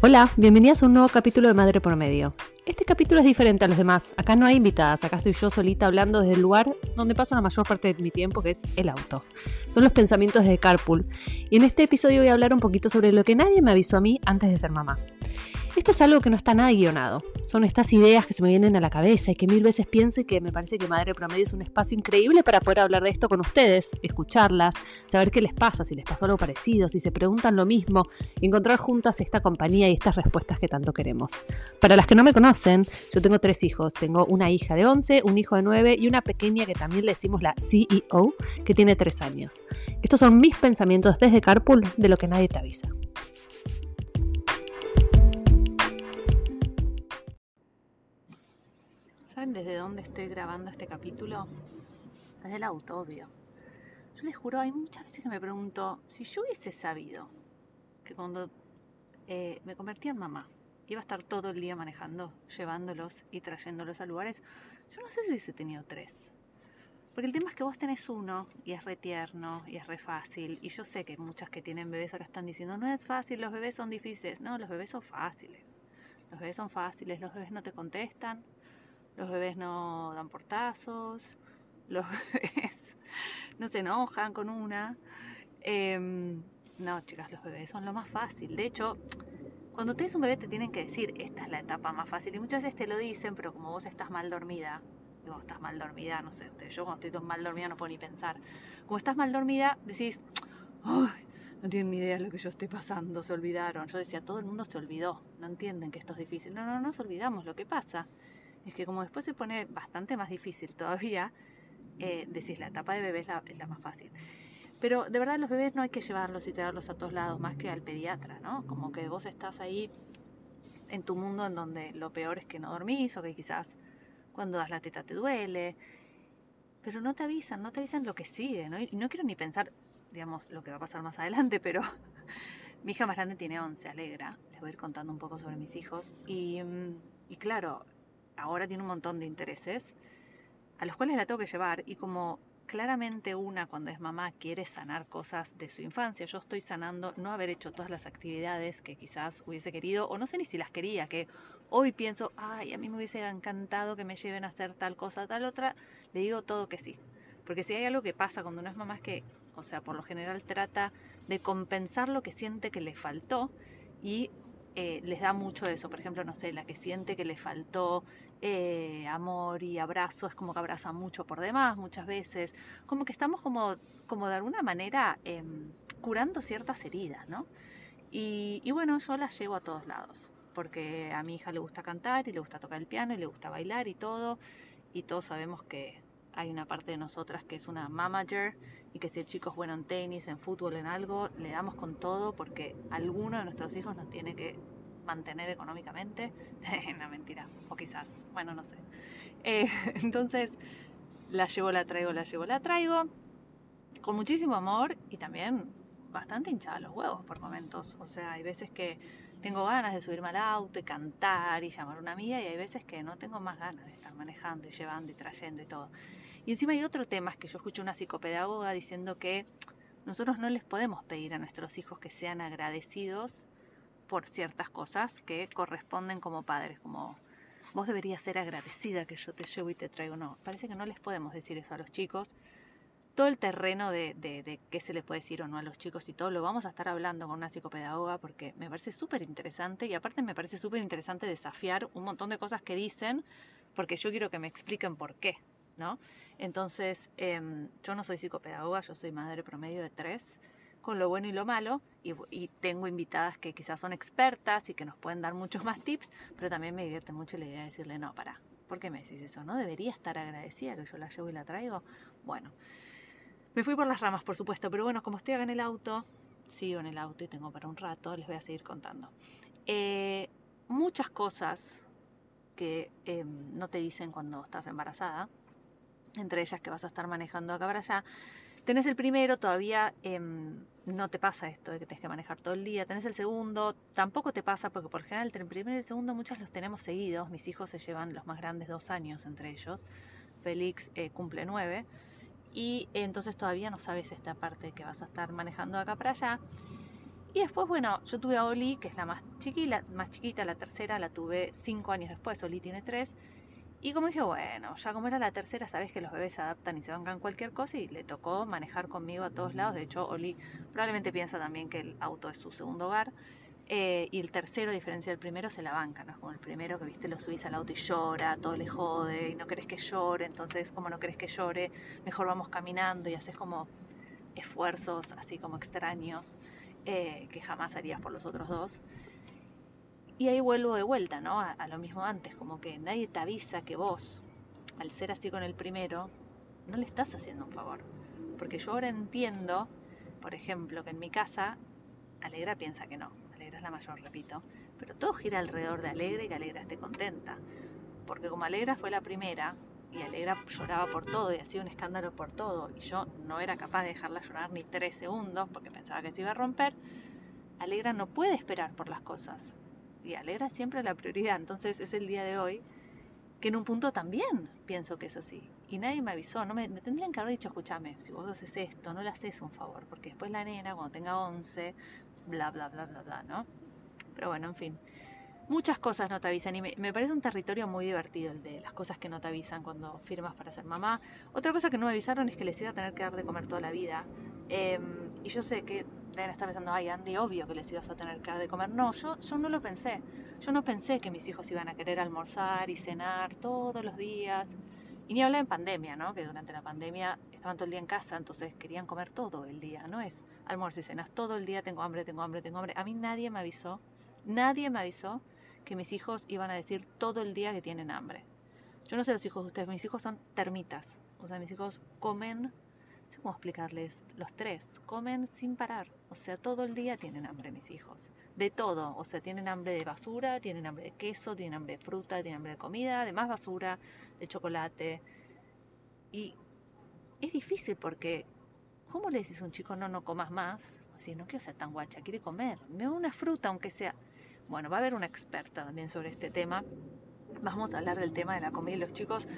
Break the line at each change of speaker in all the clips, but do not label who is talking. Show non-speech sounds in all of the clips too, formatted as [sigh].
Hola, bienvenidas a un nuevo capítulo de Madre por Medio. Este capítulo es diferente a los demás. Acá no hay invitadas, acá estoy yo solita hablando desde el lugar donde paso la mayor parte de mi tiempo, que es el auto. Son los pensamientos de Carpool. Y en este episodio voy a hablar un poquito sobre lo que nadie me avisó a mí antes de ser mamá. Esto es algo que no está nada guionado. Son estas ideas que se me vienen a la cabeza y que mil veces pienso y que me parece que Madre Promedio es un espacio increíble para poder hablar de esto con ustedes, escucharlas, saber qué les pasa, si les pasó algo parecido, si se preguntan lo mismo encontrar juntas esta compañía y estas respuestas que tanto queremos. Para las que no me conocen, yo tengo tres hijos. Tengo una hija de 11, un hijo de 9 y una pequeña que también le decimos la CEO, que tiene 3 años. Estos son mis pensamientos desde Carpool de lo que nadie te avisa. ¿Saben desde dónde estoy grabando este capítulo? Desde el auto, obvio. Yo les juro, hay muchas veces que me pregunto, si yo hubiese sabido que cuando eh, me convertí en mamá, iba a estar todo el día manejando, llevándolos y trayéndolos a lugares, yo no sé si hubiese tenido tres. Porque el tema es que vos tenés uno y es re tierno y es re fácil. Y yo sé que muchas que tienen bebés ahora están diciendo, no es fácil, los bebés son difíciles. No, los bebés son fáciles. Los bebés son fáciles, los bebés no te contestan, los bebés no dan portazos, los [laughs] bebés no se enojan con una. Em, no, chicas, los bebés son lo más fácil. De hecho, cuando tienes un bebé te tienen que decir, esta es la etapa más fácil. Y muchas veces te lo dicen, pero como vos estás mal dormida, y estás mal dormida, no sé, usted, yo cuando estoy mal dormida no puedo ni pensar. Como estás mal dormida, decís, Ay, no tienen ni idea de lo que yo estoy pasando, se olvidaron. Yo decía, todo el mundo se olvidó, no entienden que esto es difícil. No, no, no nos olvidamos. Lo que pasa es que como después se pone bastante más difícil todavía, eh, decís, la etapa de bebé es la, más fácil. Pero de verdad los bebés no hay que llevarlos y tirarlos a todos lados más que al pediatra, ¿no? Como que vos estás ahí en tu mundo en donde lo peor es que no dormís o que quizás cuando das la teta te duele. Pero no te avisan, no te avisan lo que sigue, ¿no? Y no quiero ni pensar, digamos, lo que va a pasar más adelante, pero [laughs] mi hija más grande tiene 11, alegra. Les voy a ir contando un poco sobre mis hijos. Y, mm, y claro, ahora tiene un montón de intereses a los cuales la tengo que llevar y como claramente una cuando es mamá quiere sanar cosas de su infancia, yo estoy sanando no haber hecho todas las actividades que quizás hubiese querido o no sé ni si las quería, que hoy pienso, ay, a mí me hubiese encantado que me lleven a hacer tal cosa, tal otra, le digo todo que sí. Porque si hay algo que pasa cuando uno es mamá es que, o sea, por lo general trata de compensar lo que siente que le faltó y eh, les da mucho eso. Por ejemplo, no sé, la que siente que le faltó eh, amor y abrazo, es como que abraza mucho por demás muchas veces. Como que estamos como, como de alguna manera em, curando ciertas heridas, ¿no? Y bueno, yo las llevo a todos lados, porque a mi hija le gusta cantar y le gusta tocar el piano y le gusta bailar y todo, y todos sabemos que hay una parte de nosotras que es una mamager y que si el chico es bueno en tenis, en fútbol, en algo, le damos con todo porque alguno de nuestros hijos nos tiene que mantener económicamente. [laughs] no, mentira, o quizás, bueno, no sé. Eh, [laughs] entonces, la llevo, la traigo, la llevo, la traigo, con muchísimo amor y también bastante hinchada los huevos por momentos. O sea, hay veces que tengo ganas de subirme al auto y cantar y llamar a una amiga y hay veces que no tengo más ganas de estar manejando y llevando y trayendo y todo. Y encima hay otro tema, es que yo escucho una psicopedagoga diciendo que nosotros no les podemos pedir a nuestros hijos que sean agradecidos por ciertas cosas que corresponden como padres, como vos deberías ser agradecida que yo te llevo y te traigo. No, parece que no les podemos decir eso a los chicos. Todo el terreno de, de, de qué se les puede decir o no a los chicos y todo lo vamos a estar hablando con una psicopedagoga porque me parece súper interesante y aparte me parece súper interesante desafiar un montón de cosas que dicen porque yo quiero que me expliquen por qué. ¿no? Entonces, em, yo no soy psicopedagoga, yo soy madre promedio de tres, con lo bueno y lo malo, y, tengo invitadas que quizás son expertas y que nos pueden dar muchos más tips, pero también me divierte mucho la idea de decirle, no, para, ¿por qué me decís eso? ¿No debería estar agradecida que yo la llevo y la traigo? Bueno, me fui por las ramas, por supuesto, pero bueno, como estoy acá en el auto, sigo en el auto y tengo para un rato, les voy a seguir contando. Eh, muchas cosas que em, no te dicen cuando estás embarazada, entre ellas que vas a estar manejando acá para allá. Tenés el primero, todavía em, no te pasa esto de que tenés que manejar todo el día. Tenés el segundo, tampoco te pasa porque por general el primero y el segundo muchos los tenemos seguidos. Mis hijos se llevan los más grandes dos años entre ellos. Félix eh, cumple nueve. Y entonces todavía no sabes esta parte que vas a estar manejando acá para allá. Y después, bueno, yo tuve a Oli, que es la más chiquita, más chiquita, la tercera la tuve cinco años después, Oli tiene tres. Y como dije, bueno, ya como era la tercera, sabes que los bebés se adaptan y se bancan cualquier cosa y le tocó manejar conmigo a todos lados. De hecho, Oli probablemente piensa también que el auto es su segundo hogar. Eh, y el tercero, a diferencia del primero, se la banca, ¿no? Es como el primero que, viste, lo subís al auto y llora, todo le jode y no querés que llore, entonces como no querés que llore, mejor vamos caminando y haces como esfuerzos así como extraños eh, que jamás harías por los otros dos. Y ahí vuelvo de vuelta, ¿no? A, a, lo mismo antes, como que nadie te avisa que vos, al ser así con el primero, no le estás haciendo un favor. Porque yo ahora entiendo, por ejemplo, que en mi casa Alegra piensa que no, Alegra es la mayor, repito, pero todo gira alrededor de Alegra y que Alegra esté contenta. Porque como Alegra fue la primera, y Alegra lloraba por todo y hacía un escándalo por todo, y yo no era capaz de dejarla llorar ni tres segundos porque pensaba que se iba a romper, Alegra no puede esperar por las cosas. Y Alegra siempre la prioridad. Entonces es el día de hoy que en un punto también pienso que es así. Y nadie me avisó, no me, me tendrían que haber dicho, escúchame, si vos haces esto, no le haces un favor, porque después la nena, cuando tenga 11, bla, bla, bla, bla, bla, ¿no? Pero bueno, en fin. Muchas cosas no te avisan y me, me, parece un territorio muy divertido el de las cosas que no te avisan cuando firmas para ser mamá. Otra cosa que no me avisaron es que les iba a tener que dar de comer toda la vida. Eh, y yo sé que deben estar pensando, ay Andy, obvio que les ibas a tener que dar de comer. No, yo, yo no lo pensé. Yo no pensé que mis hijos iban a querer almorzar y cenar todos los días. Y ni hablar en pandemia, ¿no? Que durante la pandemia estaban todo el día en casa, entonces querían comer todo el día, ¿no? Es almuerzo y cenas todo el día, tengo hambre, tengo hambre, tengo hambre. A mí nadie me avisó, nadie me avisó que mis hijos iban a decir todo el día que tienen hambre. Yo no sé los hijos de ustedes, mis hijos son termitas. O sea, mis hijos comen, no sé cómo explicarles, los tres, comen sin parar. O sea, todo el día tienen hambre mis hijos. De todo. O sea, tienen hambre de basura, tienen hambre de queso, tienen hambre de fruta, tienen hambre de comida, de más basura, de chocolate. Y es difícil porque, ¿cómo le decís a un chico no, no comas más? Así, no quiero ser tan guacha, quiere comer. Me una fruta, aunque sea. Bueno, va a haber una experta también sobre este tema. Vamos a hablar del tema de la comida y los chicos,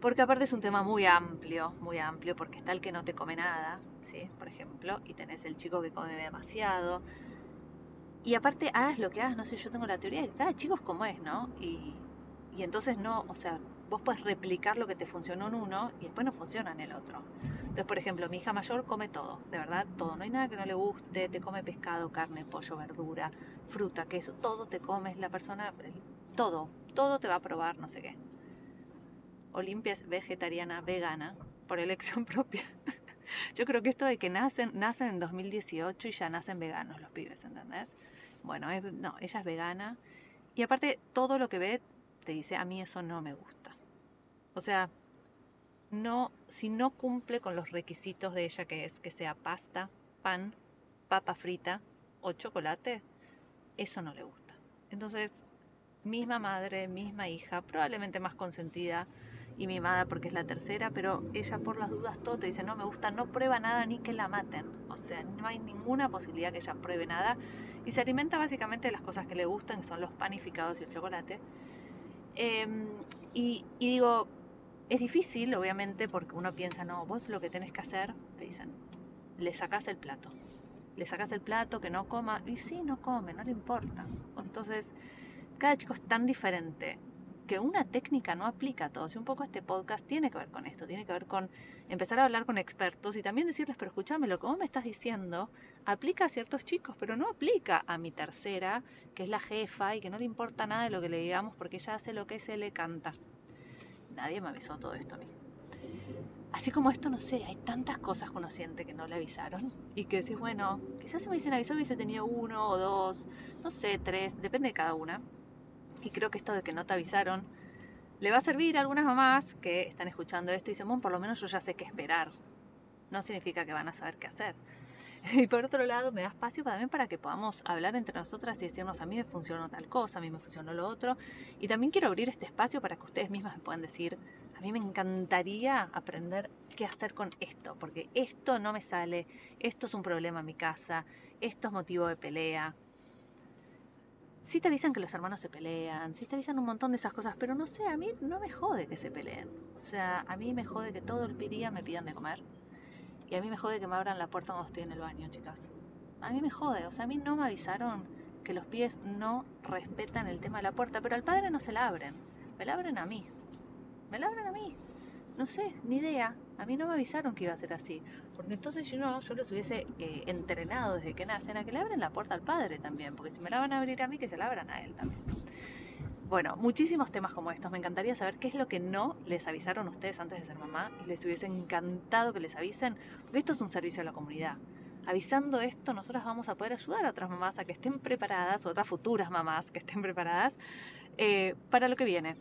porque aparte es un tema muy amplio, muy amplio, porque está el que no te come nada, ¿sí? Por ejemplo, y tenés el chico que come demasiado. Y aparte, hagas lo que hagas, no sé, yo tengo la teoría de que cada chico es como es, ¿no? Y, y entonces no, o sea, vos puedes replicar lo que te funcionó en uno y después no funciona en el otro. Entonces, por ejemplo, mi hija mayor come todo, de verdad, todo. No hay nada que no le guste, te come pescado, carne, pollo, verdura, fruta, queso, todo te comes, la persona, todo, todo te va a probar, no sé qué. Olimpia es vegetariana, vegana, por elección [laughs] propia. Yo creo que esto de que nacen, nacen en 2018 y ya nacen veganos los pibes, ¿entendés? Bueno, es, no, ella es vegana. Y aparte, todo lo que ve te dice, a mí eso no me gusta. O sea, no, si no cumple con los requisitos de ella, que es que sea pasta, pan, papa frita o chocolate, eso no le gusta. Entonces, misma madre, misma hija, probablemente más consentida y mimada porque es la tercera, pero ella por las dudas todo te dice, no me gusta, no prueba nada ni que la maten. O sea, no hay ninguna posibilidad que ella pruebe nada. Y se alimenta básicamente de las cosas que le gustan, que son los panificados y el chocolate. Eh, y, y digo, es difícil, obviamente, porque uno piensa, no, vos lo que tenés que hacer, te dicen, le sacás el plato. Le sacás el plato, que no coma, y sí, no come, no le importa. Entonces, cada chico es tan diferente que una técnica no aplica a todos. Y un poco este podcast tiene que ver con esto, tiene que ver con empezar a hablar con expertos y también decirles, pero escúchame, lo que me estás diciendo aplica a ciertos chicos, pero no aplica a mi tercera, que es la jefa y que no le importa nada de lo que le digamos porque ella hace lo que se le canta nadie me avisó todo esto a mí. Así como esto, no sé, hay tantas cosas que uno siente que no le avisaron y que decís, bueno, quizás si me hubiesen avisado hubiese tenido uno o dos, no sé, tres, depende de cada una. Y creo que esto de que no te avisaron le va a servir a algunas mamás que están escuchando esto y dicen, bueno, por lo menos yo ya sé qué esperar. No significa que van a saber qué hacer. [laughs] Y por otro lado, me da espacio también para que podamos hablar entre nosotras y decirnos, a mí me funcionó tal cosa, a mí me funcionó lo otro. Y también quiero abrir este espacio para que ustedes mismas me puedan decir, a mí me encantaría aprender qué hacer con esto, porque esto no me sale, esto es un problema en mi casa, esto es motivo de pelea. Sí te avisan que los hermanos se pelean, sí te avisan un montón de esas cosas, pero no sé, a mí no me jode que se peleen. O sea, a mí me jode que todo el día me pidan de comer y a mí me jode que me abran la puerta cuando estoy en el baño, chicas. a mí me jode. O sea, a mí no me avisaron que los pies no respetan el tema de la puerta, pero al padre no se la abren. Me la abren a mí. Me la abren a mí. No sé, ni idea. A mí no me avisaron que iba a ser así. Porque entonces yo no, yo los hubiese eh, entrenado desde que nacen a que le abren la puerta al padre también. Porque si me la van a abrir a mí, que se la abran a él también. Bueno, muchísimos temas como estos. Me encantaría saber qué es lo que no les avisaron ustedes antes de ser mamá y les hubiese encantado que les avisen, porque esto es un servicio a la comunidad. Avisando esto, nosotras vamos a poder ayudar a otras mamás a que estén preparadas, o otras futuras mamás que estén preparadas eh, para lo que viene.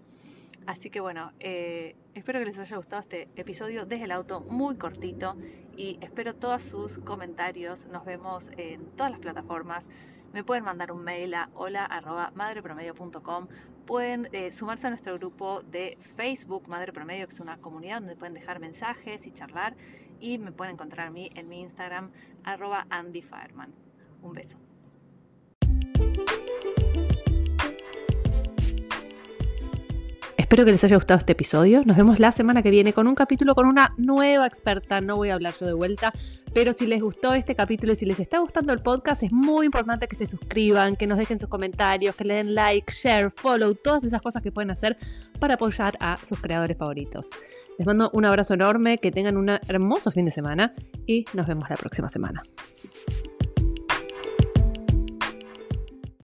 Así que bueno, eh, espero que les haya gustado este episodio desde el auto, muy cortito, y espero todos sus comentarios. Nos vemos en todas las plataformas. Me pueden mandar un mail a hola.madrepromedio.com pueden eh, sumarse a nuestro grupo de Facebook Madre Promedio, que es una comunidad donde pueden dejar mensajes y charlar. Y me pueden encontrar a mí en mi Instagram, arroba Andy. Un beso. Espero que les haya gustado este episodio. Nos vemos la semana que viene con un capítulo con una nueva experta. No voy a hablar yo de vuelta, pero si les gustó este capítulo y si les está gustando el podcast, es muy importante que se suscriban, que nos dejen sus comentarios, que le den like, share, follow, todas esas cosas que pueden hacer para apoyar a sus creadores favoritos. Les mando un abrazo enorme, que tengan un hermoso fin de semana y nos vemos la próxima semana.